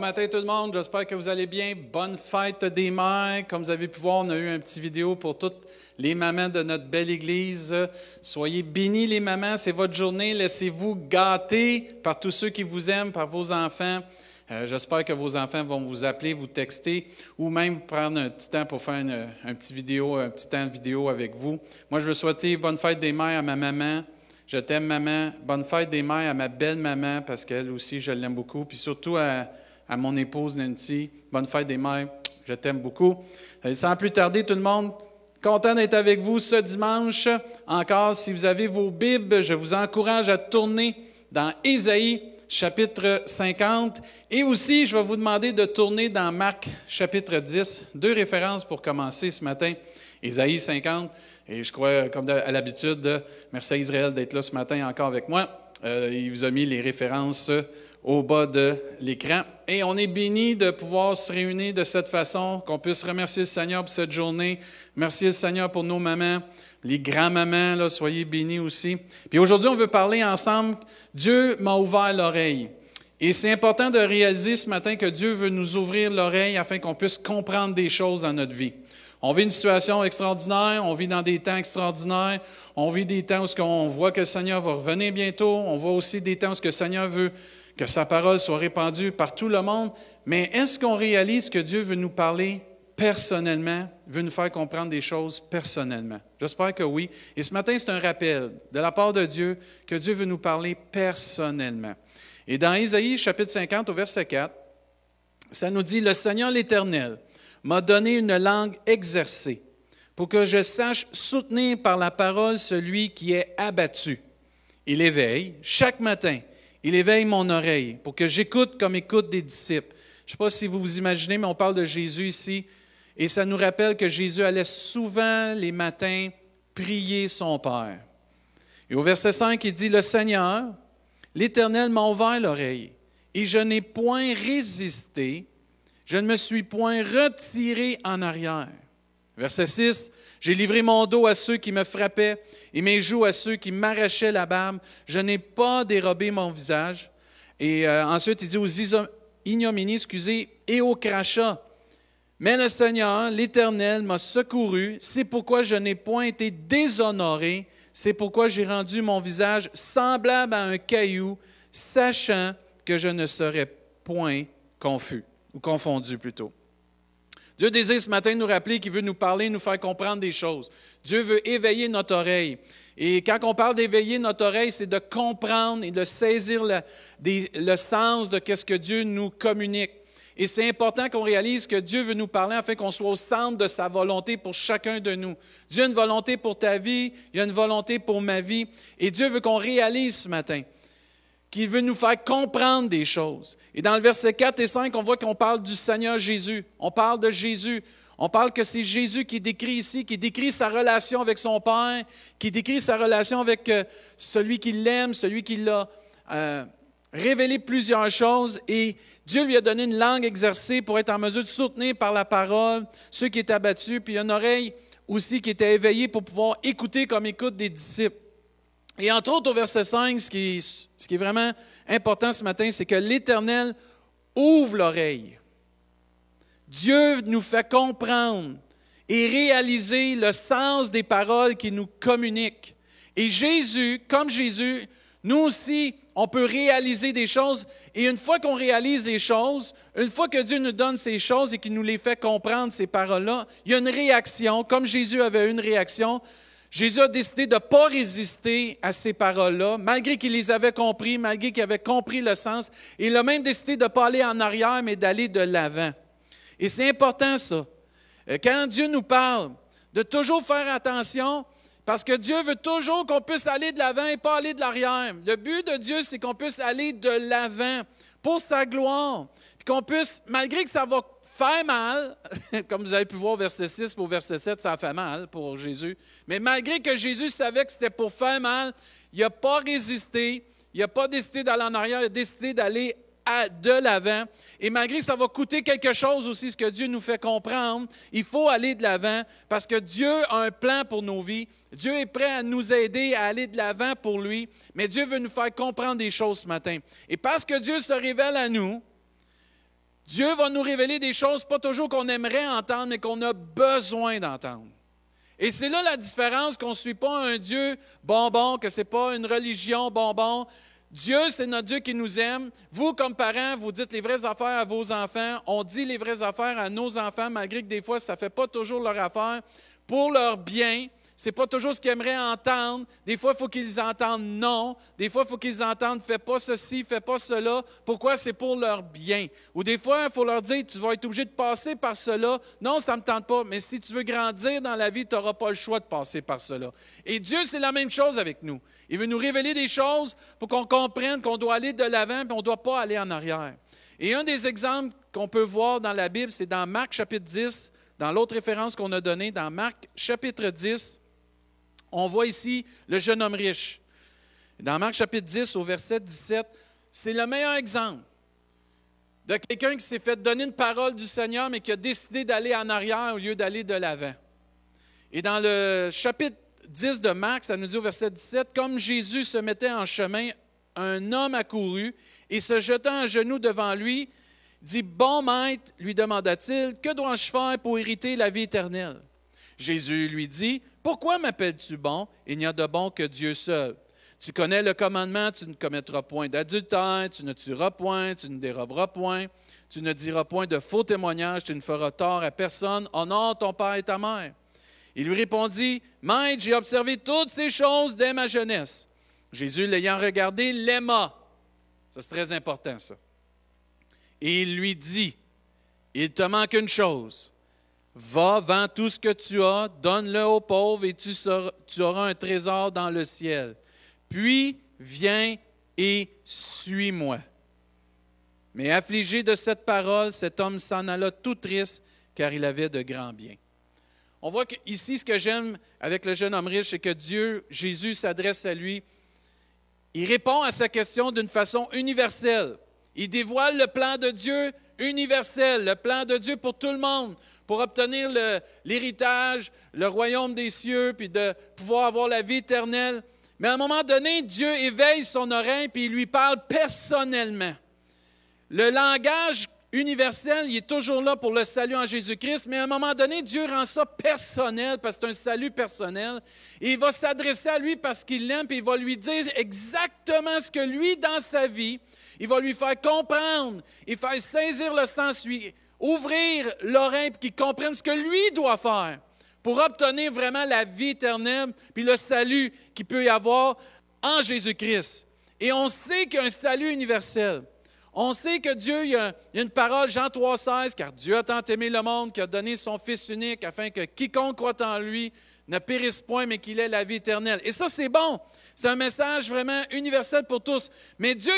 Bon matin tout le monde, j'espère que vous allez bien. Bonne fête des mères. Comme vous avez pu voir, on a eu un petit vidéo pour toutes les mamans de notre belle église. Soyez bénis les mamans, c'est votre journée. Laissez-vous gâter par tous ceux qui vous aiment, par vos enfants. Euh, j'espère que vos enfants vont vous appeler, vous texter ou même prendre un petit temps pour faire une, un petit vidéo, un petit temps de vidéo avec vous. Moi, je veux souhaiter bonne fête des mères à ma maman. Je t'aime, maman. Bonne fête des mères à ma belle maman, parce qu'elle aussi, je l'aime beaucoup. Puis surtout à, mon épouse Nancy. Bonne fête des mères. Je t'aime beaucoup. sans plus tarder, tout le monde, content d'être avec vous ce dimanche. Encore, si vous avez vos Bibles, je vous encourage à tourner dans Ésaïe chapitre 50. Et aussi, je vais vous demander de tourner dans Marc chapitre 10. Deux références pour commencer ce matin. Ésaïe 50. Et je crois, comme à l'habitude, merci à Israël d'être là ce matin encore avec moi. Euh, il vous a mis les références au bas de l'écran. Et on est béni de pouvoir se réunir de cette façon, qu'on puisse remercier le Seigneur pour cette journée. Merci le Seigneur pour nos mamans, les grands-mamans, là, soyez bénis aussi. Puis aujourd'hui, on veut parler ensemble. Dieu m'a ouvert l'oreille. Et c'est important de réaliser ce matin que Dieu veut nous ouvrir l'oreille afin qu'on puisse comprendre des choses dans notre vie. On vit une situation extraordinaire, on vit dans des temps extraordinaires, on vit des temps où on voit que le Seigneur va revenir bientôt, on voit aussi des temps où le Seigneur veut que sa parole soit répandue par tout le monde, mais est-ce qu'on réalise que Dieu veut nous parler personnellement, veut nous faire comprendre des choses personnellement? J'espère que oui. Et ce matin, c'est un rappel de la part de Dieu que Dieu veut nous parler personnellement. Et dans Isaïe chapitre 50 au verset 4, ça nous dit, le Seigneur l'Éternel, m'a donné une langue exercée, pour que je sache soutenir par la parole celui qui est abattu. Il éveille chaque matin, il éveille mon oreille pour que j'écoute comme écoute des disciples. Je ne sais pas si vous vous imaginez, mais on parle de Jésus ici, et ça nous rappelle que Jésus allait souvent les matins prier son Père. Et au verset 5, il dit, Le Seigneur, l'Éternel m'a ouvert l'oreille, et je n'ai point résisté je ne me suis point retiré en arrière. Verset 6, J'ai livré mon dos à ceux qui me frappaient et mes joues à ceux qui m'arrachaient la barbe. Je n'ai pas dérobé mon visage. Et euh, ensuite, il dit aux ignominies, excusez, et aux crachats. Mais le Seigneur, l'Éternel, m'a secouru. C'est pourquoi je n'ai point été déshonoré. C'est pourquoi j'ai rendu mon visage semblable à un caillou, sachant que je ne serais point confus ou confondu plutôt. Dieu désire ce matin nous rappeler qu'il veut nous parler, nous faire comprendre des choses. Dieu veut éveiller notre oreille. Et quand on parle d'éveiller notre oreille, c'est de comprendre et de saisir le, sens de ce que Dieu nous communique. Et c'est important qu'on réalise que Dieu veut nous parler afin qu'on soit au centre de sa volonté pour chacun de nous. Dieu a une volonté pour ta vie, il a une volonté pour ma vie. Et Dieu veut qu'on réalise ce matin qui veut nous faire comprendre des choses. Et dans le verset 4 et 5, on voit qu'on parle du Seigneur Jésus. On parle de Jésus. On parle que c'est Jésus qui décrit ici, qui décrit sa relation avec son Père, qui décrit sa relation avec euh, celui qui l'aime, celui qui l'a euh, révélé plusieurs choses. Et Dieu lui a donné une langue exercée pour être en mesure de soutenir par la parole ceux qui étaient abattus, puis une oreille aussi qui était éveillée pour pouvoir écouter comme écoute des disciples. Et entre autres, au verset 5, ce qui, est vraiment important ce matin, c'est que l'Éternel ouvre l'oreille. Dieu nous fait comprendre et réaliser le sens des paroles qu'il nous communique. Et Jésus, comme Jésus, nous aussi, on peut réaliser des choses. Et une fois qu'on réalise des choses, une fois que Dieu nous donne ces choses et qu'il nous les fait comprendre, ces paroles-là, il y a une réaction, comme Jésus avait une réaction. Jésus a décidé de ne pas résister à ces paroles-là, malgré qu'il les avait compris, malgré qu'il avait compris le sens. il a même décidé de ne pas aller en arrière, mais d'aller de l'avant. Et c'est important ça. Euh, quand Dieu nous parle, de toujours faire attention, parce que Dieu veut toujours qu'on puisse aller de l'avant et pas aller de l'arrière. Le but de Dieu, c'est qu'on puisse aller de l'avant pour sa gloire. Puis qu'on puisse, malgré que ça va fait mal, comme vous avez pu voir verset 6 pour verset 7, ça fait mal pour Jésus. Mais malgré que Jésus savait que c'était pour faire mal, il n'a pas résisté, il n'a pas décidé d'aller en arrière, il a décidé d'aller de l'avant. Et malgré que ça va coûter quelque chose aussi, ce que Dieu nous fait comprendre, il faut aller de l'avant parce que Dieu a un plan pour nos vies. Dieu est prêt à nous aider à aller de l'avant pour lui, mais Dieu veut nous faire comprendre des choses ce matin. Et parce que Dieu se révèle à nous, Dieu va nous révéler des choses pas toujours qu'on aimerait entendre, mais qu'on a besoin d'entendre. Et c'est là la différence qu'on ne suit pas un Dieu bonbon, que ce n'est pas une religion bonbon. Dieu, c'est notre Dieu qui nous aime. Vous, comme parents, vous dites les vraies affaires à vos enfants. On dit les vraies affaires à nos enfants, malgré que des fois, ça ne fait pas toujours leur affaire, pour leur bien n'est pas toujours ce qu'ils aimeraient entendre. Des fois, il faut qu'ils entendent non. Des fois, il faut qu'ils entendent fais pas ceci, fais pas cela. Pourquoi? C'est pour leur bien. Ou des fois, il faut leur dire tu vas être obligé de passer par cela. Non, ça ne me tente pas. Mais si tu veux grandir dans la vie, tu n'auras pas le choix de passer par cela. Et Dieu, c'est la même chose avec nous. Il veut nous révéler des choses pour qu'on comprenne qu'on doit aller de l'avant, et on ne doit pas aller en arrière. Et un des exemples qu'on peut voir dans la Bible, c'est dans Marc chapitre 10, dans l'autre référence qu'on a donnée, dans Marc chapitre 10, on voit ici le jeune homme riche. Dans Marc chapitre 10 au verset 17, c'est le meilleur exemple de quelqu'un qui s'est fait donner une parole du Seigneur, mais qui a décidé d'aller en arrière au lieu d'aller de l'avant. Et dans le chapitre 10 de Marc, ça nous dit au verset 17, comme Jésus se mettait en chemin, un homme accourut et se jetant à genoux devant lui, dit, Bon maître, lui demanda-t-il, que dois-je faire pour hériter la vie éternelle? Jésus lui dit, pourquoi m'appelles-tu bon? Il n'y a de bon que Dieu seul. Tu connais le commandement, tu ne commettras point d'adultère, tu ne tueras point, tu ne déroberas point, tu ne diras point de faux témoignages, tu ne feras tort à personne, honore ton père et ta mère. Il lui répondit, Maître, j'ai observé toutes ces choses dès ma jeunesse. Jésus, l'ayant regardé, l'aima. Ça, c'est très important, ça. Et il lui dit, Il te manque une chose. Va, vends tout ce que tu as, donne-le aux pauvres et tu, auras un trésor dans le ciel. Puis viens et suis-moi. Mais affligé de cette parole, cet homme s'en alla tout triste, car il avait de grands biens. On voit ici, ce que j'aime avec le jeune homme riche, c'est que Dieu, Jésus s'adresse à lui. Il répond à sa question d'une façon universelle. Il dévoile le plan de Dieu universel, le plan de Dieu pour tout le monde, pour obtenir l'héritage, le, royaume des cieux, puis de pouvoir avoir la vie éternelle. Mais à un moment donné, Dieu éveille son oreille, puis il lui parle personnellement. Le langage universel, il est toujours là pour le salut en Jésus-Christ, mais à un moment donné, Dieu rend ça personnel parce que c'est un salut personnel. Et il va s'adresser à lui parce qu'il l'aime, puis il va lui dire exactement ce que lui, dans sa vie, il va lui faire comprendre et faire saisir le sens, ouvrir l'oreille pour qu'il comprenne ce que lui doit faire pour obtenir vraiment la vie éternelle puis le salut qu'il peut y avoir en Jésus-Christ. Et on sait qu'il y a un salut universel. On sait que Dieu, il y a, une parole, Jean 3,16, car Dieu a tant aimé le monde qu'il a donné son Fils unique afin que quiconque croit en lui ne périsse point, mais qu'il ait la vie éternelle. Et ça, c'est bon. C'est un message vraiment universel pour tous. Mais Dieu,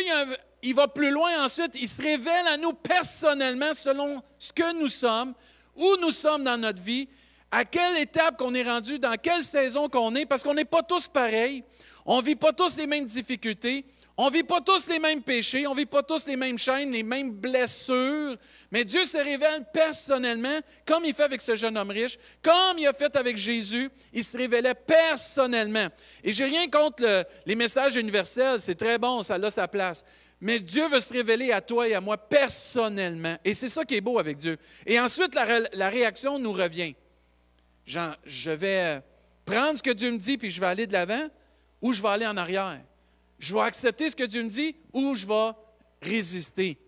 il, va plus loin ensuite, il se révèle à nous personnellement selon ce que nous sommes, où nous sommes dans notre vie, à quelle étape qu'on est rendu, dans quelle saison qu'on est, parce qu'on n'est pas tous pareils, on ne vit pas tous les mêmes difficultés, on ne vit pas tous les mêmes péchés, on ne vit pas tous les mêmes chaînes, les mêmes blessures, mais Dieu se révèle personnellement, comme il fait avec ce jeune homme riche, comme il a fait avec Jésus, il se révélait personnellement. Et j'ai rien contre les messages universels, c'est très bon, ça a sa place. Mais Dieu veut se révéler à toi et à moi personnellement. Et c'est ça qui est beau avec Dieu. Et ensuite, la, réaction nous revient. Jean, je vais prendre ce que Dieu me dit, puis je vais aller de l'avant, ou je vais aller en arrière. Je vais accepter ce que Dieu me dit, ou je vais résister.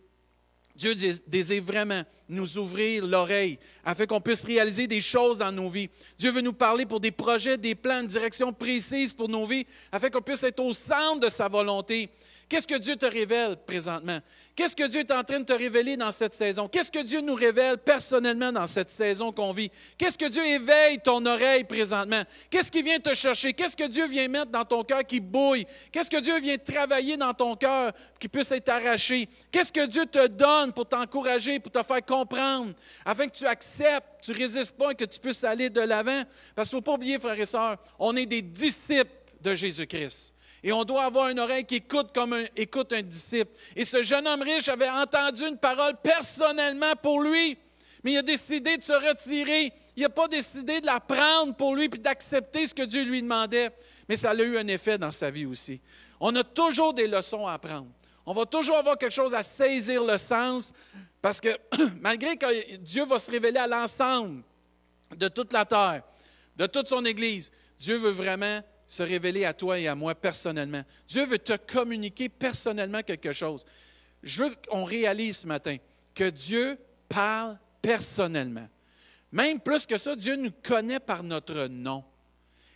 Dieu désire vraiment nous ouvrir l'oreille afin qu'on puisse réaliser des choses dans nos vies. Dieu veut nous parler pour des projets, des plans, une direction précise pour nos vies, afin qu'on puisse être au centre de sa volonté. Qu'est-ce que Dieu te révèle présentement? Qu'est-ce que Dieu est en train de te révéler dans cette saison? Qu'est-ce que Dieu nous révèle personnellement dans cette saison qu'on vit? Qu'est-ce que Dieu éveille ton oreille présentement? Qu'est-ce qui vient te chercher? Qu'est-ce que Dieu vient mettre dans ton cœur qui bouille? Qu'est-ce que Dieu vient travailler dans ton cœur qui puisse être arraché? Qu'est-ce que Dieu te donne pour t'encourager, pour te faire comprendre, afin que tu acceptes, tu résistes pas et que tu puisses aller de l'avant? Parce qu'il ne faut pas oublier, frères et sœurs, on est des disciples de Jésus-Christ. Et on doit avoir une oreille qui écoute comme un, écoute un disciple. Et ce jeune homme riche avait entendu une parole personnellement pour lui, mais il a décidé de se retirer. Il n'a pas décidé de la prendre pour lui puis d'accepter ce que Dieu lui demandait. Mais ça a eu un effet dans sa vie aussi. On a toujours des leçons à apprendre. On va toujours avoir quelque chose à saisir le sens parce que malgré que Dieu va se révéler à l'ensemble de toute la terre, de toute son Église, Dieu veut vraiment se révéler à toi et à moi personnellement. Dieu veut te communiquer personnellement quelque chose. Je veux qu'on réalise ce matin que Dieu parle personnellement. Même plus que ça, Dieu nous connaît par notre nom.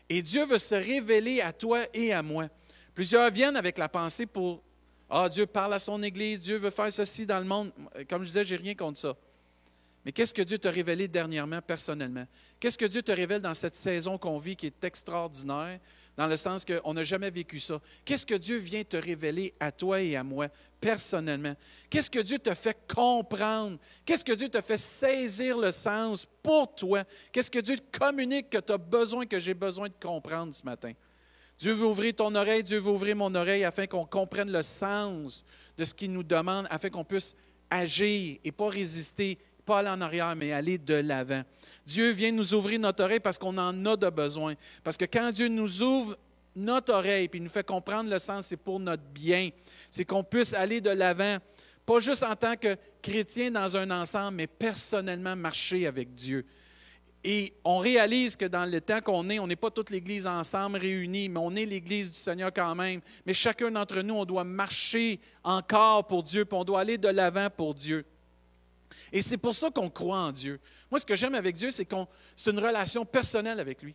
Et Dieu veut se révéler à toi et à moi. Plusieurs viennent avec la pensée pour Ah, Dieu parle à son Église, Dieu veut faire ceci dans le monde. Comme je disais, je n'ai rien contre ça. Mais qu'est-ce que Dieu t'a révélé dernièrement, personnellement? Qu'est-ce que Dieu te révèle dans cette saison qu'on vit qui est extraordinaire, dans le sens qu'on n'a jamais vécu ça? Qu'est-ce que Dieu vient te révéler à toi et à moi, personnellement? Qu'est-ce que Dieu te fait comprendre? Qu'est-ce que Dieu te fait saisir le sens pour toi? Qu'est-ce que Dieu te communique que tu as besoin, que j'ai besoin de comprendre ce matin? Dieu veut ouvrir ton oreille, Dieu veut ouvrir mon oreille afin qu'on comprenne le sens de ce qu'il nous demande, afin qu'on puisse agir et pas résister, pas aller en arrière, mais aller de l'avant. Dieu vient nous ouvrir notre oreille parce qu'on en a de besoin. Parce que quand Dieu nous ouvre notre oreille et nous fait comprendre le sens, c'est pour notre bien. C'est qu'on puisse aller de l'avant, pas juste en tant que chrétien dans un ensemble, mais personnellement marcher avec Dieu. Et on réalise que dans le temps qu'on est, on n'est pas toute l'Église ensemble réunie, mais on est l'Église du Seigneur quand même. Mais chacun d'entre nous, on doit marcher encore pour Dieu, puis on doit aller de l'avant pour Dieu. Et c'est pour ça qu'on croit en Dieu. Moi, ce que j'aime avec Dieu, c'est qu'on c'est une relation personnelle avec lui.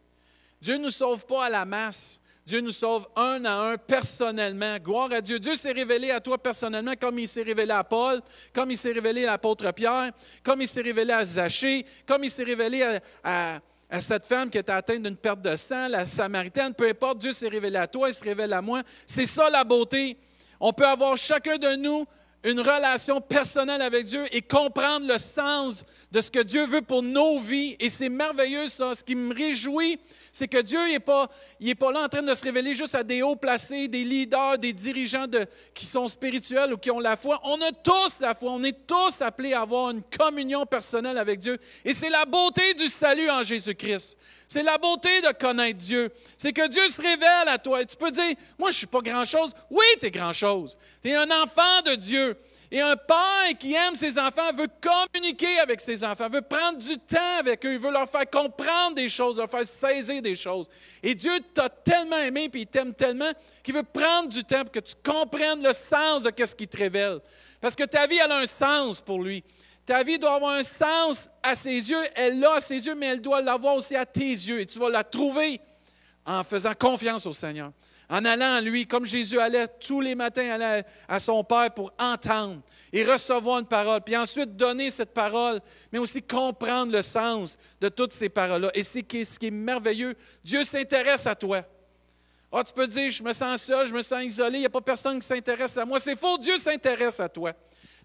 Dieu ne nous sauve pas à la masse. Dieu nous sauve un à un personnellement. Gloire à Dieu. Dieu s'est révélé à toi personnellement comme il s'est révélé à Paul, comme il s'est révélé à l'apôtre Pierre, comme il s'est révélé à Zachée, comme il s'est révélé à, cette femme qui était atteinte d'une perte de sang, la Samaritaine. Peu importe, Dieu s'est révélé à toi, il se révèle à moi. C'est ça la beauté. On peut avoir chacun de nous une relation personnelle avec Dieu et comprendre le sens de ce que Dieu veut pour nos vies. Et c'est merveilleux ça. Ce qui me réjouit, c'est que Dieu n'est pas, pas là en train de se révéler juste à des hauts placés, des leaders, des dirigeants qui sont spirituels ou qui ont la foi. On a tous la foi. On est tous appelés à avoir une communion personnelle avec Dieu. Et c'est la beauté du salut en Jésus-Christ. C'est la beauté de connaître Dieu. C'est que Dieu se révèle à toi. Et tu peux dire, moi, je ne suis pas grand-chose. Oui, tu es grand-chose. Tu es un enfant de Dieu. Et un père qui aime ses enfants veut communiquer avec ses enfants, veut prendre du temps avec eux, veut leur faire comprendre des choses, leur faire saisir des choses. Et Dieu t'a tellement aimé, puis il t'aime tellement, qu'il veut prendre du temps pour que tu comprennes le sens de ce qu'il te révèle. Parce que ta vie, elle a un sens pour lui. Ta vie doit avoir un sens à ses yeux. Elle l'a à ses yeux, mais elle doit l'avoir aussi à tes yeux. Et tu vas la trouver en faisant confiance au Seigneur en allant à lui, comme Jésus allait tous les matins à son Père pour entendre et recevoir une parole, puis ensuite donner cette parole, mais aussi comprendre le sens de toutes ces paroles-là. Et c'est ce qui est merveilleux. Dieu s'intéresse à toi. Ah, tu peux dire, je me sens seul, je me sens isolé, il n'y a pas personne qui s'intéresse à moi. C'est faux, Dieu s'intéresse à toi.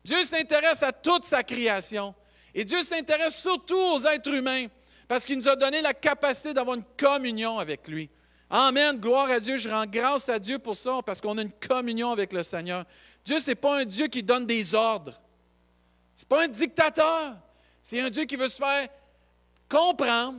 Dieu s'intéresse à toute sa création. Et Dieu s'intéresse surtout aux êtres humains, parce qu'il nous a donné la capacité d'avoir une communion avec lui. Amen, gloire à Dieu. Je rends grâce à Dieu pour ça, parce qu'on a une communion avec le Seigneur. Dieu, ce n'est pas un Dieu qui donne des ordres. Ce n'est pas un dictateur. C'est un Dieu qui veut se faire comprendre,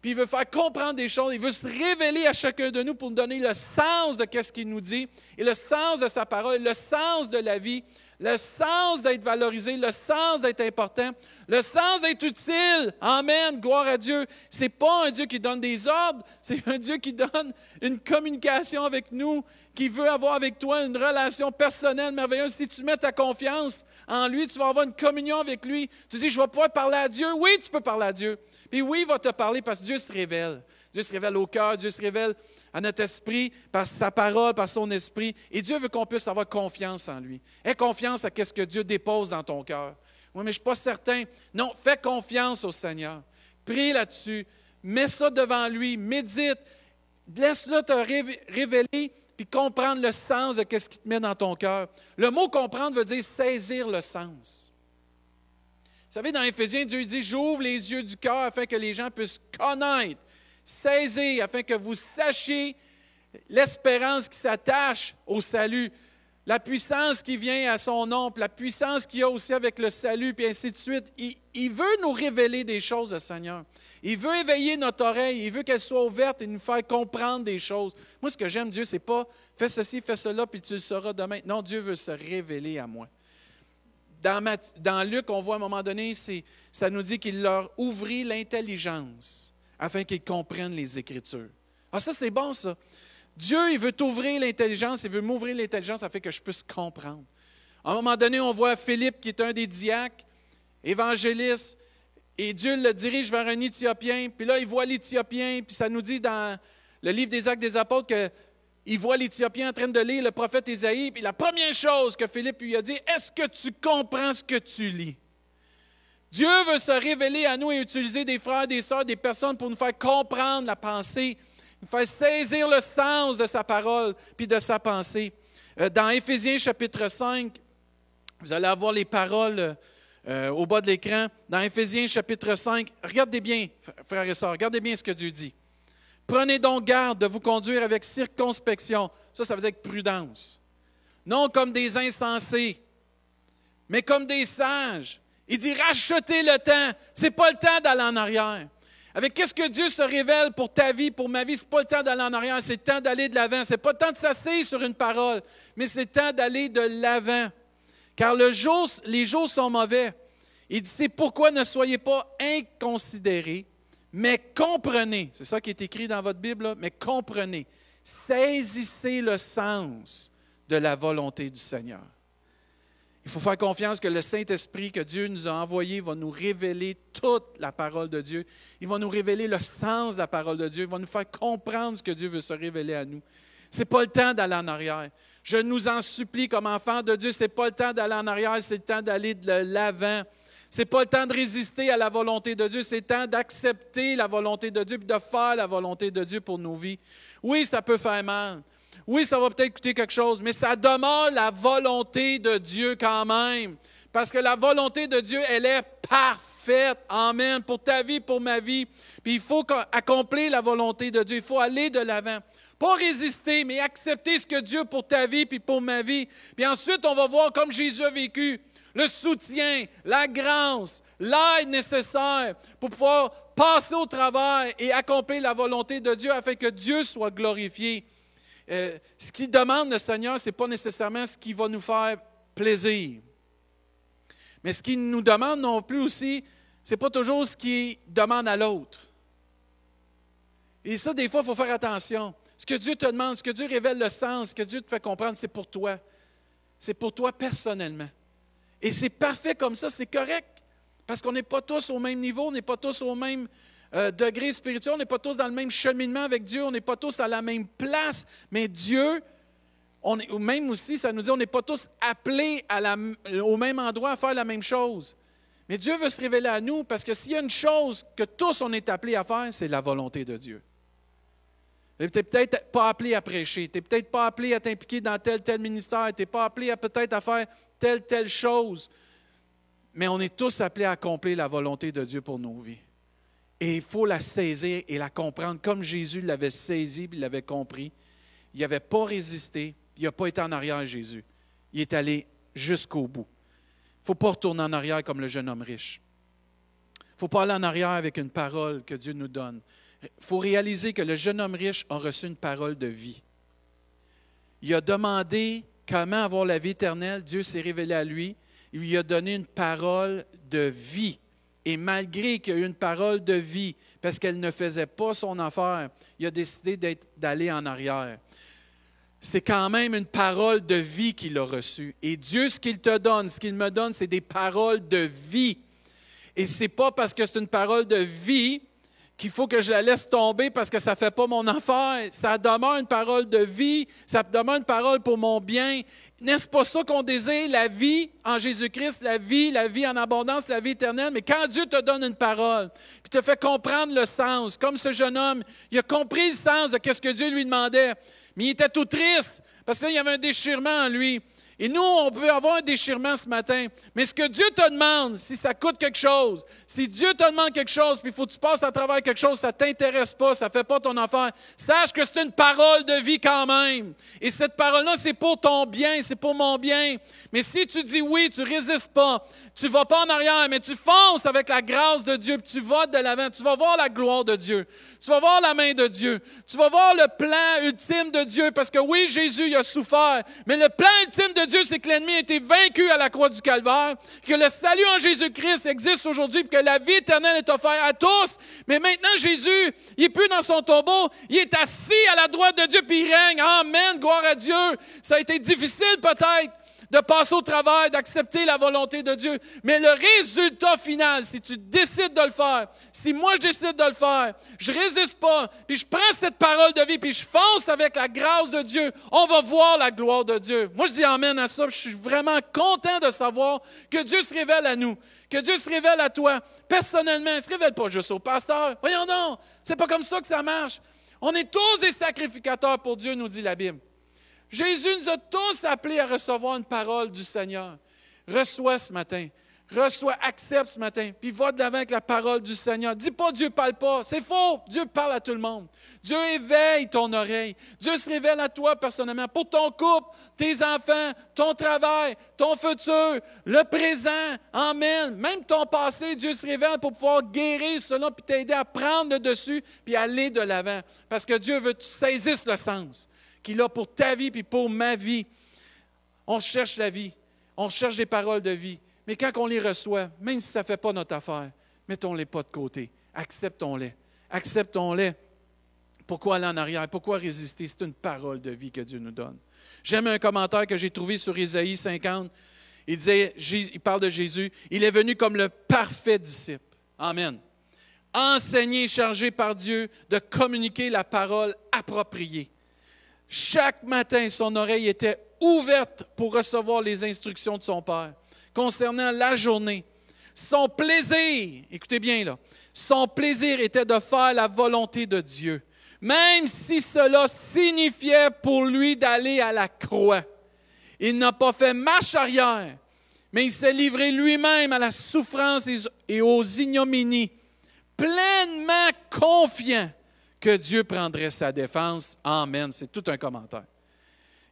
puis il veut faire comprendre des choses. Il veut se révéler à chacun de nous pour nous donner le sens de ce qu'il nous dit, et le sens de sa parole, le sens de la vie, le sens d'être valorisé, le sens d'être important, le sens d'être utile. Amen, gloire à Dieu. Ce n'est pas un Dieu qui donne des ordres, c'est un Dieu qui donne une communication avec nous, qui veut avoir avec toi une relation personnelle merveilleuse. Si tu mets ta confiance en lui, tu vas avoir une communion avec lui. Tu dis, je vais pouvoir parler à Dieu. Oui, tu peux parler à Dieu. Puis oui, il va te parler parce que Dieu se révèle. Dieu se révèle au cœur, Dieu se révèle à notre esprit, par sa parole, par son esprit. Et Dieu veut qu'on puisse avoir confiance en lui. Aie confiance à ce que Dieu dépose dans ton cœur. Oui, mais je ne suis pas certain. Non, fais confiance au Seigneur. Prie là-dessus. Mets ça devant lui. Médite. Laisse-le te révéler puis comprendre le sens de ce qui te met dans ton cœur. Le mot comprendre veut dire saisir le sens. Vous savez, dans Éphésiens, Dieu dit J'ouvre les yeux du cœur afin que les gens puissent connaître saisir afin que vous sachiez l'espérance qui s'attache au salut. la puissance qui vient à son nom, la puissance qu'il y a aussi avec le salut, puis ainsi de suite. Il, veut nous révéler des choses, le Seigneur. Il veut éveiller notre oreille, il veut qu'elle soit ouverte et nous faire comprendre des choses. Moi, ce que j'aime, Dieu, c'est pas fais ceci, fais cela, puis tu le sauras demain. Non, Dieu veut se révéler à moi. Dans, dans Luc, on voit à un moment donné, ça nous dit qu'il leur ouvrit l'intelligence afin qu'ils comprennent les Écritures. Ah, ça, c'est bon, ça. Dieu, il veut t'ouvrir l'intelligence, il veut m'ouvrir l'intelligence afin que je puisse comprendre. À un moment donné, on voit Philippe, qui est un des diacres, évangéliste, et Dieu le dirige vers un Éthiopien, puis là, il voit l'Éthiopien, puis ça nous dit dans le livre des Actes des Apôtres qu'il voit l'Éthiopien en train de lire le prophète Isaïe, puis la première chose que Philippe lui a dit, est-ce que tu comprends ce que tu lis? Dieu veut se révéler à nous et utiliser des frères, des sœurs, des personnes pour nous faire comprendre la pensée il fait saisir le sens de sa parole puis de sa pensée. Euh, dans Éphésiens chapitre 5, vous allez avoir les paroles euh, au bas de l'écran. Dans Éphésiens chapitre 5, regardez bien, frères et sœurs, regardez bien ce que Dieu dit. Prenez donc garde de vous conduire avec circonspection. Ça, ça veut dire prudence. Non comme des insensés, mais comme des sages. Il dit rachetez le temps. Ce n'est pas le temps d'aller en arrière. Avec qu'est-ce que Dieu se révèle pour ta vie, pour ma vie, ce n'est pas le temps d'aller en arrière, c'est le temps d'aller de l'avant. Ce n'est pas le temps de s'asseoir sur une parole, mais c'est le temps d'aller de l'avant. Car les jours sont mauvais. Il dit, c'est pourquoi ne soyez pas inconsidérés, mais comprenez. C'est ça qui est écrit dans votre Bible, mais comprenez. Saisissez le sens de la volonté du Seigneur. Il faut faire confiance que le Saint-Esprit que Dieu nous a envoyé va nous révéler toute la parole de Dieu. Il va nous révéler le sens de la parole de Dieu. Il va nous faire comprendre ce que Dieu veut se révéler à nous. Ce n'est pas le temps d'aller en arrière. Je nous en supplie comme enfants de Dieu, ce n'est pas le temps d'aller en arrière, c'est le temps d'aller de l'avant. Ce n'est pas le temps de résister à la volonté de Dieu, c'est le temps d'accepter la volonté de Dieu et de faire la volonté de Dieu pour nos vies. Oui, ça peut faire mal. Oui, ça va peut-être coûter quelque chose, mais ça demeure la volonté de Dieu quand même. Parce que la volonté de Dieu, elle est parfaite. Amen. Pour ta vie, pour ma vie. Puis il faut accomplir la volonté de Dieu. Il faut aller de l'avant. Pas résister, mais accepter ce que Dieu pour ta vie puis pour ma vie. Puis ensuite, on va voir comme Jésus a vécu le soutien, la grâce, l'aide nécessaire pour pouvoir passer au travail et accomplir la volonté de Dieu afin que Dieu soit glorifié. Euh, ce qu'il demande le Seigneur, ce n'est pas nécessairement ce qui va nous faire plaisir. Mais ce qu'il nous demande non plus aussi, ce n'est pas toujours ce qu'il demande à l'autre. Et ça, des fois, il faut faire attention. Ce que Dieu te demande, ce que Dieu révèle le sens, ce que Dieu te fait comprendre, c'est pour toi. C'est pour toi personnellement. Et c'est parfait comme ça, c'est correct. Parce qu'on n'est pas tous au même niveau, on n'est pas tous au même euh, degré spirituel, on n'est pas tous dans le même cheminement avec Dieu, on n'est pas tous à la même place, mais Dieu, est, même aussi, ça nous dit, on n'est pas tous appelés au même endroit à faire la même chose. Mais Dieu veut se révéler à nous parce que s'il y a une chose que tous on est appelés à faire, c'est la volonté de Dieu. Tu n'es peut-être pas appelé à prêcher, tu n'es peut-être pas appelé à t'impliquer dans tel, tel ministère, tu n'es pas appelé à peut-être à faire telle, telle chose, mais on est tous appelés à accomplir la volonté de Dieu pour nos vies. Et il faut la saisir et la comprendre comme Jésus l'avait saisi et l'avait compris. Il n'avait pas résisté, il n'a pas été en arrière, Jésus. Il est allé jusqu'au bout. Il ne faut pas retourner en arrière comme le jeune homme riche. Il ne faut pas aller en arrière avec une parole que Dieu nous donne. Il faut réaliser que le jeune homme riche a reçu une parole de vie. Il a demandé comment avoir la vie éternelle. Dieu s'est révélé à lui. Il lui a donné une parole de vie. Et malgré qu'il y a eu une parole de vie, parce qu'elle ne faisait pas son affaire, il a décidé d'aller en arrière. C'est quand même une parole de vie qu'il a reçue. Et Dieu, ce qu'il te donne, ce qu'il me donne, c'est des paroles de vie. Et ce n'est pas parce que c'est une parole de vie qu'il faut que je la laisse tomber parce que ça ne fait pas mon affaire. Ça demeure une parole de vie, ça demeure une parole pour mon bien. N'est-ce pas ça qu'on désire, la vie en Jésus-Christ, la vie, la vie en abondance, la vie éternelle? Mais quand Dieu te donne une parole, puis te fait comprendre le sens, comme ce jeune homme, il a compris le sens de ce que Dieu lui demandait, mais il était tout triste parce qu'il y avait un déchirement en lui. Et nous, on peut avoir un déchirement ce matin. Mais ce que Dieu te demande, si ça coûte quelque chose, si Dieu te demande quelque chose, puis il faut que tu passes à travers quelque chose, ça ne t'intéresse pas, ça ne fait pas ton affaire, sache que c'est une parole de vie quand même. Et cette parole-là, c'est pour ton bien, c'est pour mon bien. Mais si tu dis oui, tu résistes pas, tu vas pas en arrière, mais tu fonces avec la grâce de Dieu, puis tu vas de l'avant, tu vas voir la gloire de Dieu, tu vas voir la main de Dieu, tu vas voir le plan ultime de Dieu, parce que oui, Jésus il a souffert, mais le plan ultime de Dieu, c'est que l'ennemi a été vaincu à la croix du Calvaire, que le salut en Jésus-Christ existe aujourd'hui, que la vie éternelle est offerte à tous. Mais maintenant, Jésus, il n'est plus dans son tombeau, il est assis à la droite de Dieu, puis il règne. Amen, gloire à Dieu. Ça a été difficile peut-être de passer au travail, d'accepter la volonté de Dieu. Mais le résultat final, si tu décides de le faire, si moi je décide de le faire, je résiste pas, puis je prends cette parole de vie, puis je fonce avec la grâce de Dieu, on va voir la gloire de Dieu. Moi je dis amen à ça, je suis vraiment content de savoir que Dieu se révèle à nous, que Dieu se révèle à toi personnellement, il ne se révèle pas juste au pasteur. Voyons donc, c'est pas comme ça que ça marche. On est tous des sacrificateurs pour Dieu, nous dit la Bible. Jésus nous a tous appelés à recevoir une parole du Seigneur. Reçois ce matin. Reçois, accepte ce matin, puis va de l'avant avec la parole du Seigneur. Dis pas Dieu parle pas, c'est faux. Dieu parle à tout le monde. Dieu éveille ton oreille. Dieu se révèle à toi personnellement pour ton couple, tes enfants, ton travail, ton futur, le présent. Amen. Même ton passé, Dieu se révèle pour pouvoir guérir cela, puis t'aider à prendre le dessus, puis aller de l'avant. Parce que Dieu veut que tu saisisses le sens qu'il a pour ta vie puis pour ma vie. On cherche la vie, on cherche des paroles de vie. Mais quand on les reçoit, même si ça ne fait pas notre affaire, mettons-les pas de côté. Acceptons-les. Acceptons-les. Pourquoi aller en arrière? Pourquoi résister? C'est une parole de vie que Dieu nous donne. J'aime un commentaire que j'ai trouvé sur Isaïe 50. Il, disait, il parle de Jésus. Il est venu comme le parfait disciple. Amen. Enseigné, chargé par Dieu de communiquer la parole appropriée. Chaque matin, son oreille était ouverte pour recevoir les instructions de son Père concernant la journée. Son plaisir, écoutez bien là, son plaisir était de faire la volonté de Dieu, même si cela signifiait pour lui d'aller à la croix. Il n'a pas fait marche arrière, mais il s'est livré lui-même à la souffrance et aux ignominies, pleinement confiant que Dieu prendrait sa défense. Amen. C'est tout un commentaire.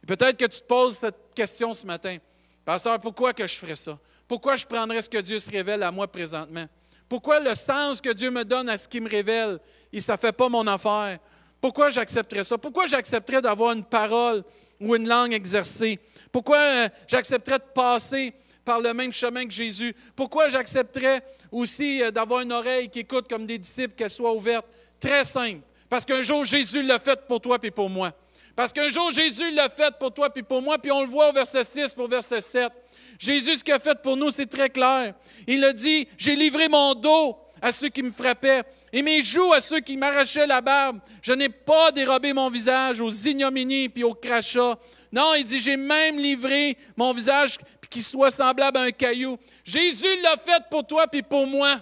Peut-être que tu te poses cette question ce matin. Pasteur, pourquoi que je ferais ça? Pourquoi je prendrais ce que Dieu se révèle à moi présentement? Pourquoi le sens que Dieu me donne à ce qu'il me révèle, et ça ne fait pas mon affaire? Pourquoi j'accepterais ça? Pourquoi j'accepterais d'avoir une parole ou une langue exercée? Pourquoi euh, j'accepterais de passer par le même chemin que Jésus? Pourquoi j'accepterais aussi euh, d'avoir une oreille qui écoute comme des disciples, qu'elle soit ouverte? Très simple. Parce qu'un jour, Jésus l'a fait pour toi et pour moi. Parce qu'un jour, Jésus l'a fait pour toi et pour moi, puis on le voit au verset 6 pour verset 7. Jésus, ce qu'il a fait pour nous, c'est très clair. Il a dit, j'ai livré mon dos à ceux qui me frappaient et mes joues à ceux qui m'arrachaient la barbe. Je n'ai pas dérobé mon visage aux ignominies puis aux crachats. Non, il dit, j'ai même livré mon visage qui soit semblable à un caillou. Jésus l'a fait pour toi puis pour moi.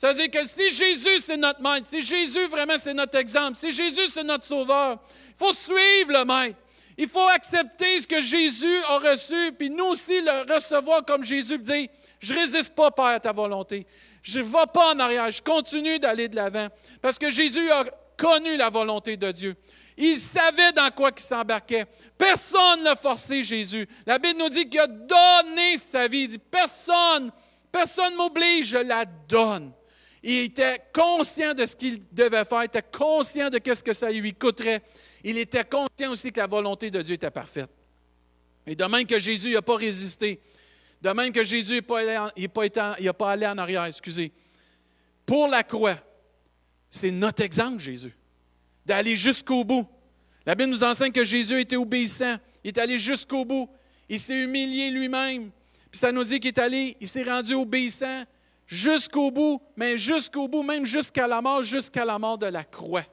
Ça veut dire que si Jésus, c'est notre maître, si Jésus, vraiment, c'est notre exemple, si Jésus, c'est notre sauveur, il faut suivre le maître. Il faut accepter ce que Jésus a reçu, puis nous aussi le recevoir comme Jésus, dire, je résiste pas, Père, à ta volonté. Je ne vais pas en arrière, je continue d'aller de l'avant. Parce que Jésus a connu la volonté de Dieu. Il savait dans quoi il s'embarquait. Personne ne forcé, Jésus. La Bible nous dit qu'il a donné sa vie. Il dit, personne, personne m'oblige, je la donne. Il était conscient de ce qu'il devait faire, il était conscient de ce que ça lui coûterait. Il était conscient aussi que la volonté de Dieu était parfaite. Et de même que Jésus n'a pas résisté, de même que Jésus n'a pas, pas, pas allé en arrière, excusez, pour la croix, c'est notre exemple, Jésus, d'aller jusqu'au bout. La Bible nous enseigne que Jésus était obéissant, il est allé jusqu'au bout, il s'est humilié lui-même, puis ça nous dit qu'il est allé, il s'est rendu obéissant, jusqu'au bout, mais jusqu'au bout, même jusqu'à la mort, jusqu'à la mort de la croix.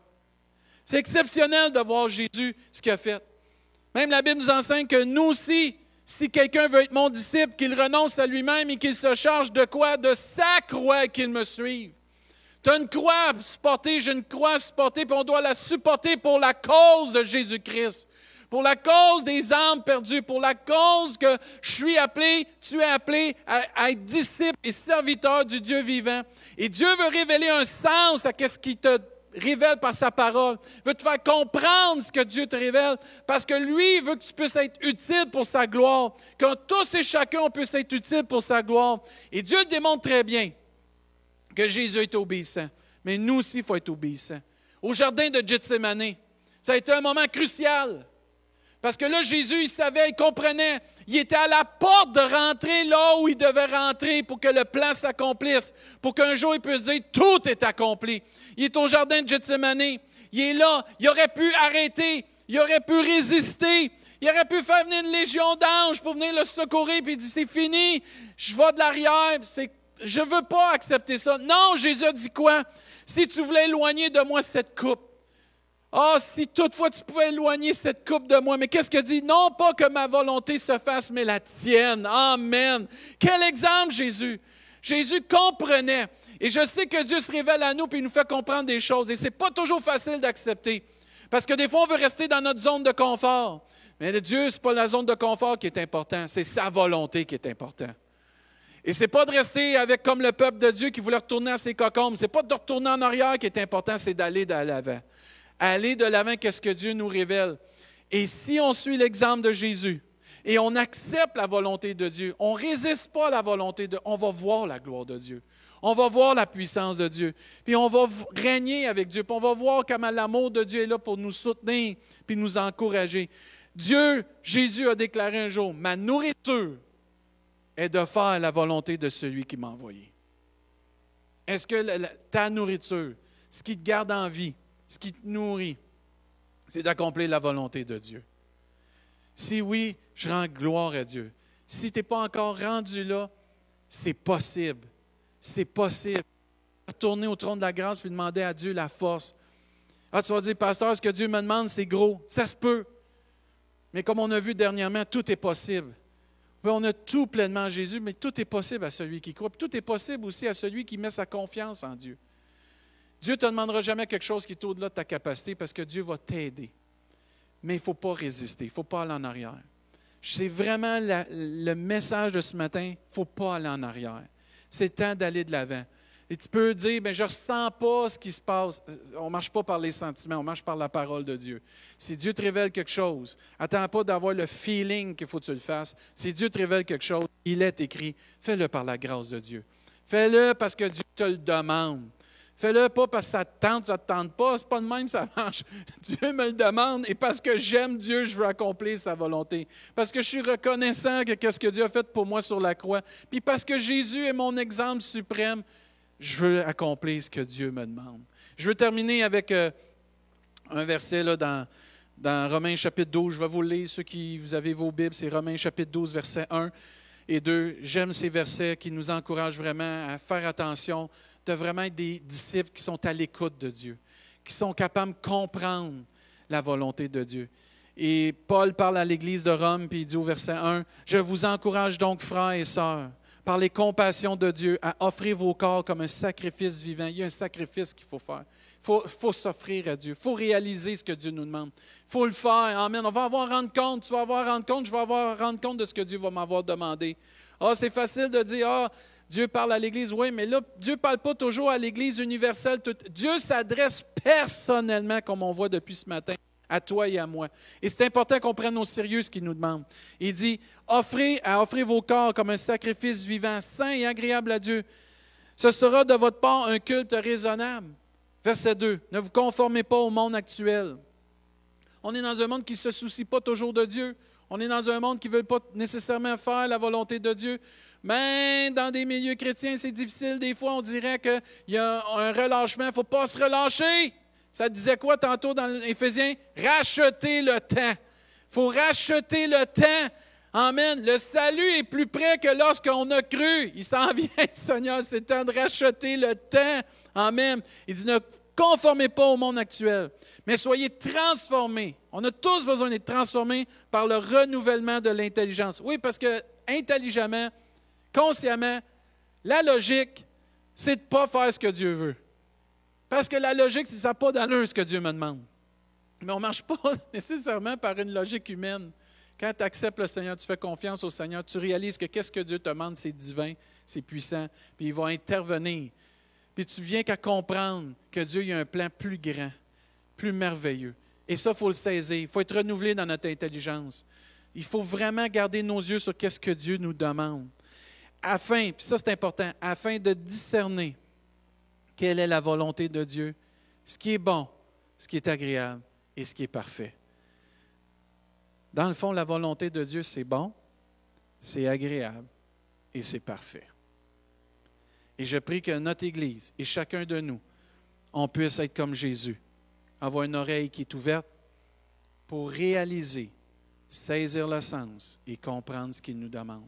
C'est exceptionnel de voir Jésus ce qu'il a fait. Même la Bible nous enseigne que nous aussi, si quelqu'un veut être mon disciple, qu'il renonce à lui-même et qu'il se charge de quoi? De sa croix qu'il me suive. Tu as une croix à supporter, j'ai une croix à supporter, puis on doit la supporter pour la cause de Jésus-Christ pour la cause des âmes perdues, pour la cause que je suis appelé, tu es appelé à, être disciple et serviteur du Dieu vivant. Et Dieu veut révéler un sens à ce qui te révèle par sa parole, veut te faire comprendre ce que Dieu te révèle, parce que lui veut que tu puisses être utile pour sa gloire, que tous et chacun on puisse être utile pour sa gloire. Et Dieu le démontre très bien que Jésus est obéissant, mais nous aussi, il faut être obéissant. Au jardin de Gethsemane, ça a été un moment crucial. Parce que là, Jésus, il savait, il comprenait. Il était à la porte de rentrer là où il devait rentrer pour que le plan s'accomplisse, pour qu'un jour il puisse dire tout est accompli. Il est au jardin de Gethsemane. Il est là. Il aurait pu arrêter. Il aurait pu résister. Il aurait pu faire venir une légion d'anges pour venir le secourir, puis il dit C'est fini, je vais de l'arrière, je ne veux pas accepter ça. Non, Jésus dit quoi? Si tu voulais éloigner de moi cette coupe, ah, oh, si toutefois tu pouvais éloigner cette coupe de moi, mais qu'est-ce que dit? Non pas que ma volonté se fasse, mais la tienne. Amen. Quel exemple, Jésus? Jésus comprenait. Et je sais que Dieu se révèle à nous et il nous fait comprendre des choses. Et ce n'est pas toujours facile d'accepter. Parce que des fois, on veut rester dans notre zone de confort. Mais Dieu, ce n'est pas la zone de confort qui est importante, c'est sa volonté qui est importante. Et ce n'est pas de rester avec comme le peuple de Dieu qui voulait retourner à ses cocombes. Ce n'est pas de retourner en arrière qui est important, c'est d'aller de l'avant. Aller de l'avant, qu'est-ce que Dieu nous révèle? Et si on suit l'exemple de Jésus et on accepte la volonté de Dieu, on ne résiste pas à la volonté de on va voir la gloire de Dieu. On va voir la puissance de Dieu. Puis on va régner avec Dieu. Puis on va voir comment l'amour de Dieu est là pour nous soutenir puis nous encourager. Dieu, Jésus a déclaré un jour, ma nourriture est de faire la volonté de celui qui m'a envoyé. Est-ce que ta nourriture, ce qui te garde en vie, ce qui te nourrit, c'est d'accomplir la volonté de Dieu? Si oui, je rends gloire à Dieu. Si tu n'es pas encore rendu là, c'est possible. C'est possible. Retourner au trône de la grâce et demander à Dieu la force. Ah, tu vas dire, pasteur, ce que Dieu me demande, c'est gros. Ça se peut. Mais comme on a vu dernièrement, tout est possible. On a tout pleinement en Jésus, mais tout est possible à celui qui croit. tout est possible aussi à celui qui met sa confiance en Dieu. Dieu ne te demandera jamais quelque chose qui est au-delà de ta capacité parce que Dieu va t'aider. Mais il ne faut pas résister, il ne faut pas aller en arrière. C'est vraiment le message de ce matin, il ne faut pas aller en arrière. C'est temps d'aller de l'avant. Et tu peux dire, ben, je ne ressens pas ce qui se passe. Euh, on ne marche pas par les sentiments, on marche par la parole de Dieu. Si Dieu te révèle quelque chose, attends pas d'avoir le feeling qu'il faut que tu le fasses. Si Dieu te révèle quelque chose, il est écrit. Fais-le par la grâce de Dieu. Fais-le parce que Dieu te le demande. Fais-le pas parce que ça te tente, ça ne te tente pas. C'est pas de même, ça marche. Dieu me le demande et parce que j'aime Dieu, je veux accomplir sa volonté. Parce que je suis reconnaissant de ce que Dieu a fait pour moi sur la croix. Puis parce que Jésus est mon exemple suprême, je veux accomplir ce que Dieu me demande. Je veux terminer avec euh, un verset là, dans, dans Romains chapitre 12. Je vais vous lire, ceux qui vous avez vos Bibles, c'est Romains chapitre 12, verset 1 et 2. J'aime ces versets qui nous encouragent vraiment à faire attention de vraiment être des disciples qui sont à l'écoute de Dieu, qui sont capables de comprendre la volonté de Dieu. Et Paul parle à l'Église de Rome, puis il dit au verset 1, Je vous encourage donc, frères et sœurs, par les compassions de Dieu, à offrir vos corps comme un sacrifice vivant. Il y a un sacrifice qu'il faut faire. Il faut, s'offrir à Dieu. Il faut réaliser ce que Dieu nous demande. Il faut le faire. Amen. On va avoir rendre compte. Tu vas avoir rendre compte. Je vais avoir rendre compte de ce que Dieu va m'avoir demandé. Ah, c'est facile de dire, ah, Dieu parle à l'Église, oui, mais là, Dieu ne parle pas toujours à l'Église universelle. Dieu s'adresse personnellement, comme on voit depuis ce matin, à toi et à moi. Et c'est important qu'on prenne au sérieux ce qu'il nous demande. Il dit, offrez, à offrir vos corps comme un sacrifice vivant, saint et agréable à Dieu. Ce sera de votre part un culte raisonnable. Verset 2. Ne vous conformez pas au monde actuel. On est dans un monde qui ne se soucie pas toujours de Dieu. On est dans un monde qui ne veut pas nécessairement faire la volonté de Dieu. Mais dans des milieux chrétiens, c'est difficile. Des fois, on dirait qu'il y a un relâchement. Il ne faut pas se relâcher. Ça disait quoi tantôt dans l'Éphésiens? Racheter le temps. Il faut racheter le temps. Amen. Le salut est plus près que lorsqu'on a cru. Il s'en vient, Seigneur. C'est temps de racheter le temps. Amen. Il dit ne conformez pas au monde actuel, mais soyez transformés. On a tous besoin d'être transformés par le renouvellement de l'intelligence. Oui, parce que intelligemment, consciemment, la logique, c'est de ne pas faire ce que Dieu veut. Parce que la logique, c'est ça pas d'allure ce que Dieu me demande. Mais on ne marche pas nécessairement par une logique humaine. Quand tu acceptes le Seigneur, tu fais confiance au Seigneur, tu réalises que qu'est-ce que Dieu te demande, c'est divin, c'est puissant, puis il va intervenir. Puis tu viens qu'à comprendre que Dieu a un plan plus grand, plus merveilleux. Et ça, il faut le saisir. Il faut être renouvelé dans notre intelligence. Il faut vraiment garder nos yeux sur qu'est-ce que Dieu nous demande. Afin, puis ça c'est important, afin de discerner quelle est la volonté de Dieu, ce qui est bon, ce qui est agréable et ce qui est parfait. Dans le fond, la volonté de Dieu, c'est bon, c'est agréable et c'est parfait. Et je prie que notre Église et chacun de nous, on puisse être comme Jésus, avoir une oreille qui est ouverte pour réaliser, saisir le sens et comprendre ce qu'il nous demande.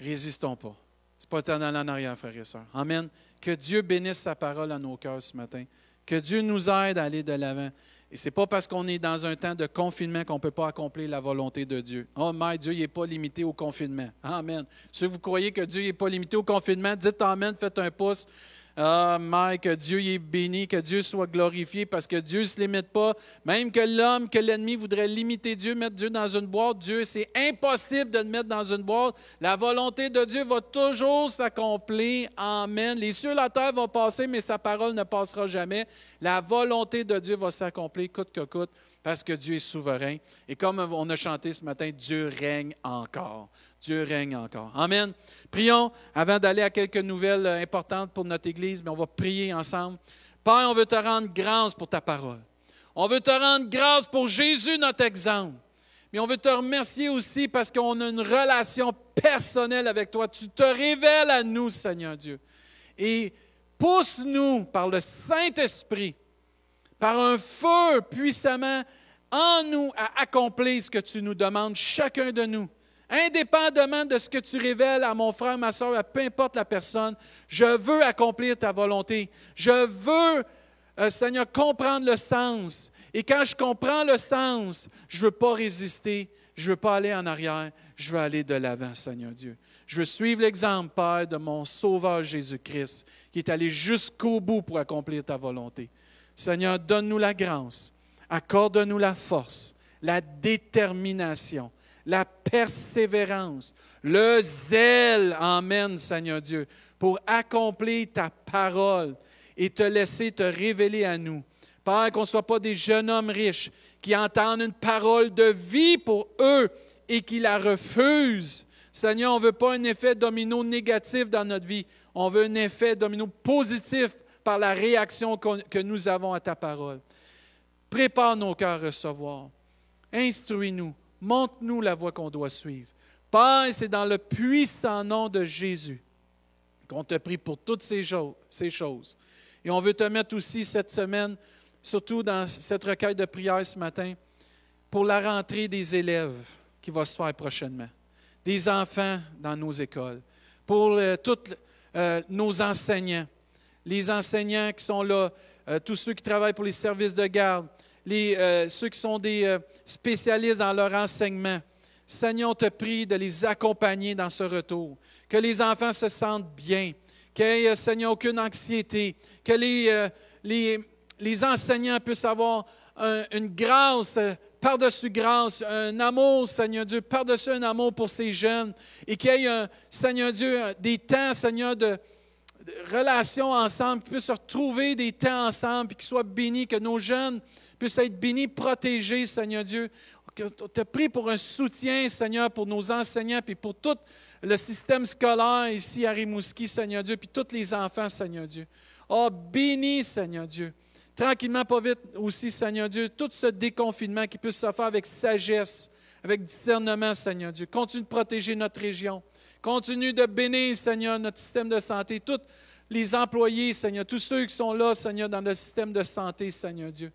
Résistons pas. C'est pas éternel en arrière, frères et sœurs. Amen. Que Dieu bénisse sa parole à nos cœurs ce matin. Que Dieu nous aide à aller de l'avant. Et ce n'est pas parce qu'on est dans un temps de confinement qu'on ne peut pas accomplir la volonté de Dieu. Oh, mais Dieu n'est pas limité au confinement. Amen. Si vous croyez que Dieu n'est pas limité au confinement, dites Amen, faites un pouce. Ah, Mike, que Dieu est béni, que Dieu soit glorifié, parce que Dieu ne se limite pas. Même que l'homme, que l'ennemi voudrait limiter Dieu, mettre Dieu dans une boîte, Dieu, c'est impossible de le mettre dans une boîte. La volonté de Dieu va toujours s'accomplir. Amen. Les cieux la terre vont passer, mais sa parole ne passera jamais. La volonté de Dieu va s'accomplir coûte que coûte parce que Dieu est souverain. Et comme on a chanté ce matin, Dieu règne encore. Dieu règne encore. Amen. Prions avant d'aller à quelques nouvelles euh, importantes pour notre Église, mais on va prier ensemble. Père, on veut te rendre grâce pour ta parole. On veut te rendre grâce pour Jésus, notre exemple. Mais on veut te remercier aussi parce qu'on a une relation personnelle avec toi. Tu te révèles à nous, Seigneur Dieu. Et pousse-nous par le Saint-Esprit par un feu puissamment en nous à accomplir ce que tu nous demandes, chacun de nous. Indépendamment de ce que tu révèles à mon frère, ma soeur, à peu importe la personne, je veux accomplir ta volonté. Je veux, euh, Seigneur, comprendre le sens. Et quand je comprends le sens, je ne veux pas résister, je ne veux pas aller en arrière, je veux aller de l'avant, Seigneur Dieu. Je veux suivre l'exemple, Père, de mon Sauveur Jésus-Christ, qui est allé jusqu'au bout pour accomplir ta volonté. Seigneur, donne-nous la grâce, accorde-nous la force, la détermination, la persévérance, le zèle, Amen, Seigneur Dieu, pour accomplir ta parole et te laisser te révéler à nous. Père, qu'on ne soit pas des jeunes hommes riches qui entendent une parole de vie pour eux et qui la refusent. Seigneur, on ne veut pas un effet domino négatif dans notre vie. On veut un effet domino positif par la réaction que nous avons à ta parole. Prépare nos cœurs à recevoir. Instruis-nous. Montre-nous la voie qu'on doit suivre. Père, c'est dans le puissant nom de Jésus qu'on te prie pour toutes ces choses. Et on veut te mettre aussi cette semaine, surtout dans cette recueil de prière ce matin, pour la rentrée des élèves qui va se faire prochainement, des enfants dans nos écoles, pour tous euh, nos enseignants, les enseignants qui sont là, euh, tous ceux qui travaillent pour les services de garde, les, euh, ceux qui sont des euh, spécialistes dans leur enseignement. Seigneur, on te prie de les accompagner dans ce retour, que les enfants se sentent bien, qu'il n'y ait, Seigneur, aucune anxiété, que les, les, les enseignants puissent avoir une grâce par-dessus grâce, un amour, Seigneur Dieu, par-dessus un amour pour ces jeunes, et qu'il y ait, Seigneur Dieu, des temps, Seigneur, de, relations ensemble, qu'ils puissent se retrouver des temps ensemble, puis qu'ils soient bénis, que nos jeunes puissent être bénis, protégés, Seigneur Dieu. On te prie pour un soutien, Seigneur, pour nos enseignants, puis pour tout le système scolaire ici à Rimouski, Seigneur Dieu, puis tous les enfants, Seigneur Dieu. Oh, bénis, Seigneur Dieu. Tranquillement, pas vite aussi, Seigneur Dieu, tout ce déconfinement qui puisse se faire avec sagesse, avec discernement, Seigneur Dieu. Continue de protéger notre région. Continue de bénir, Seigneur, notre système de santé, tous les employés, Seigneur, tous ceux qui sont là, Seigneur, dans le système de santé, Seigneur Dieu.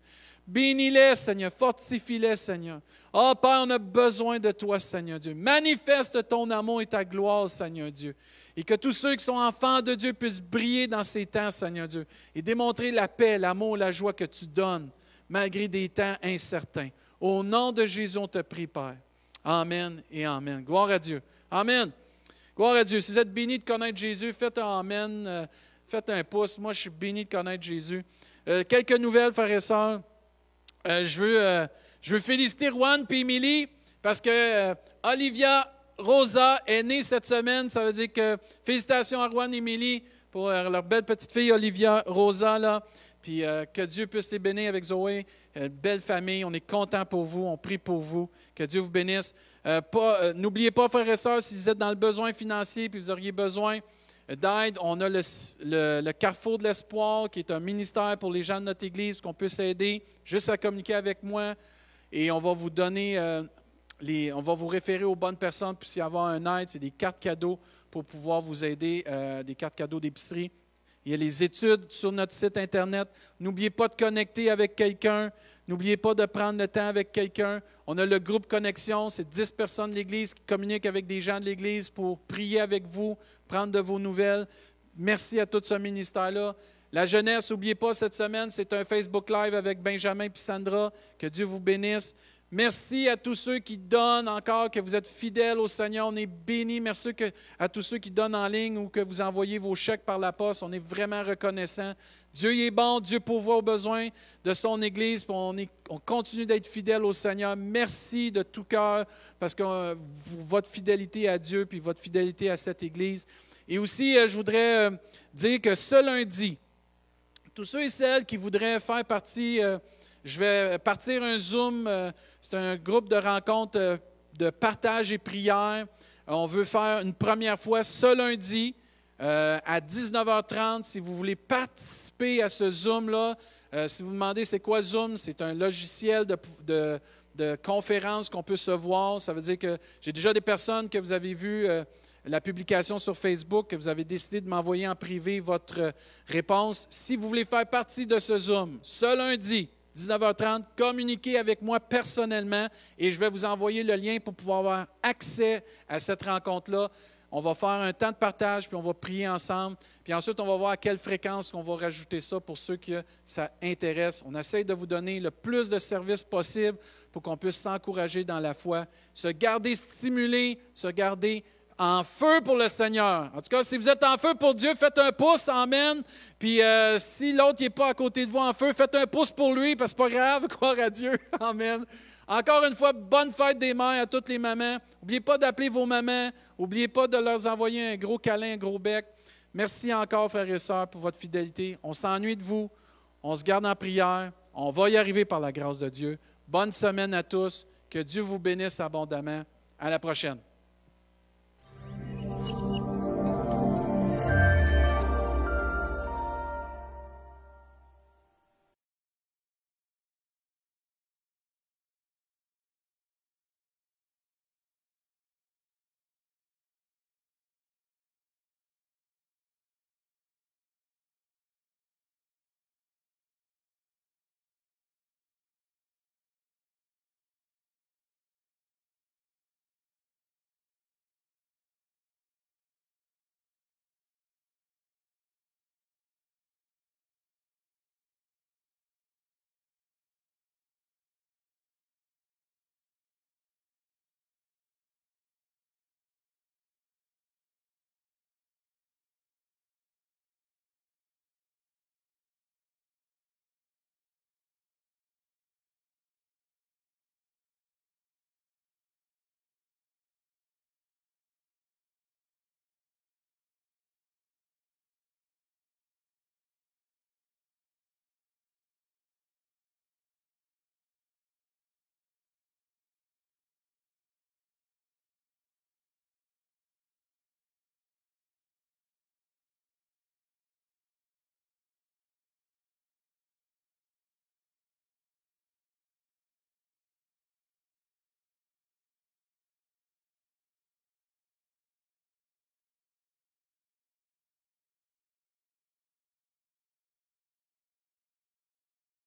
Bénis-les, Seigneur, fortifie-les, Seigneur. Oh Père, on a besoin de toi, Seigneur Dieu. Manifeste ton amour et ta gloire, Seigneur Dieu. Et que tous ceux qui sont enfants de Dieu puissent briller dans ces temps, Seigneur Dieu, et démontrer la paix, l'amour, la joie que tu donnes, malgré des temps incertains. Au nom de Jésus, on te prie, Père. Amen et Amen. Gloire à Dieu. Amen. Gloire à Dieu. Si vous êtes béni de connaître Jésus, faites un Amen, euh, faites un pouce. Moi, je suis béni de connaître Jésus. Euh, quelques nouvelles, frères et sœurs. Euh, je, veux, euh, je veux féliciter Juan et Emily parce que euh, Olivia Rosa est née cette semaine. Ça veut dire que félicitations à Juan et Emily pour leur belle petite fille Olivia Rosa. Là. Puis que Dieu puisse les bénir avec Zoé. belle famille. On est content pour vous. On prie pour vous. Que Dieu vous bénisse. N'oubliez pas, frères et sœurs, si vous êtes dans le besoin financier puis vous auriez besoin d'aide. On a le, Carrefour de l'Espoir, qui est un ministère pour les gens de notre Église, qu'on peut s'aider, juste à communiquer avec moi. Et on va vous donner, euh, les, on va vous référer aux bonnes personnes, puis y avoir un aide, c'est des cartes cadeaux pour pouvoir vous aider, euh, des cartes cadeaux d'épicerie. Il y a les études sur notre site Internet. N'oubliez pas de connecter avec quelqu'un. N'oubliez pas de prendre le temps avec quelqu'un. On a le groupe Connexion, c'est 10 personnes de l'Église qui communiquent avec des gens de l'Église pour prier avec vous, prendre de vos nouvelles. Merci à tout ce ministère-là. La jeunesse, n'oubliez pas, cette semaine, c'est un Facebook Live avec Benjamin et Sandra. Que Dieu vous bénisse. Merci à tous ceux qui donnent encore, que vous êtes fidèles au Seigneur. On est bénis. Merci à tous ceux qui donnent en ligne ou que vous envoyez vos chèques par la poste. On est vraiment reconnaissants. Dieu est bon, Dieu pourvoit aux besoins de son Église. On, on continue d'être fidèles au Seigneur. Merci de tout cœur parce que euh, votre fidélité à Dieu puis votre fidélité à cette Église. Et aussi, euh, je voudrais euh, dire que ce lundi, tous ceux et celles qui voudraient faire partie, je vais partir un Zoom c'est un groupe de rencontres euh, de partage et prière. On veut faire une première fois ce lundi euh, à 19h30. Si vous voulez participer à ce Zoom-là, euh, si vous demandez c'est quoi Zoom, c'est un logiciel de, conférence qu'on peut se voir. Ça veut dire que j'ai déjà des personnes que vous avez vues la publication sur Facebook, que vous avez décidé de m'envoyer en privé votre réponse. Si vous voulez faire partie de ce Zoom, ce lundi, 19h30, communiquez avec moi personnellement et je vais vous envoyer le lien pour pouvoir avoir accès à cette rencontre-là. On va faire un temps de partage, puis on va prier ensemble. Puis ensuite, on va voir à quelle fréquence on va rajouter ça pour ceux que ça intéresse. On essaie de vous donner le plus de services possible pour qu'on puisse s'encourager dans la foi, se garder stimulé, se garder en feu pour le Seigneur. En tout cas, si vous êtes en feu pour Dieu, faites un pouce, Amen. Puis euh, si l'autre n'est pas à côté de vous en feu, faites un pouce pour lui, parce que c'est pas grave, croire à Dieu. Amen. Encore une fois, bonne fête des mères à toutes les mamans. N'oubliez pas d'appeler vos mamans. N'oubliez pas de leur envoyer un gros câlin, un gros bec. Merci encore, frères et sœurs, pour votre fidélité. On s'ennuie de vous. On se garde en prière. On va y arriver par la grâce de Dieu. Bonne semaine à tous. Que Dieu vous bénisse abondamment. À la prochaine.